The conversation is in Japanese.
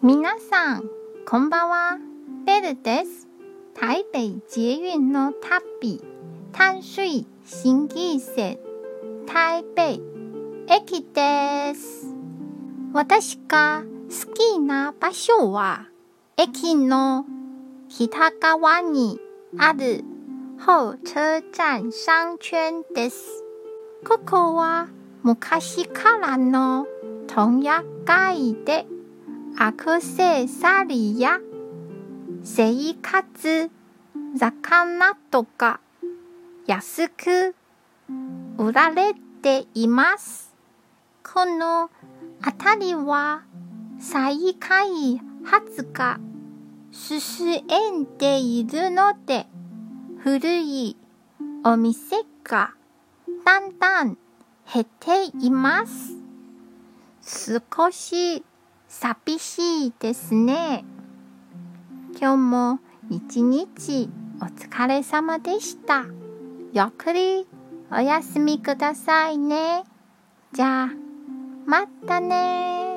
皆さん、こんばんは。ベルです。台北捷運の旅、淡水新幹線、台北駅です。私が好きな場所は、駅の北側にある候車站商圈です。ここは昔からの問屋街でアクセサリーや生活。魚とか。安く。売られています。この辺りは。再開発が。進んでいるので。古いお店が。だんだん減っています。少し寂しいですね。今日も一日お疲れ様でした。ゆっくりお休みくださいね。じゃあ、またね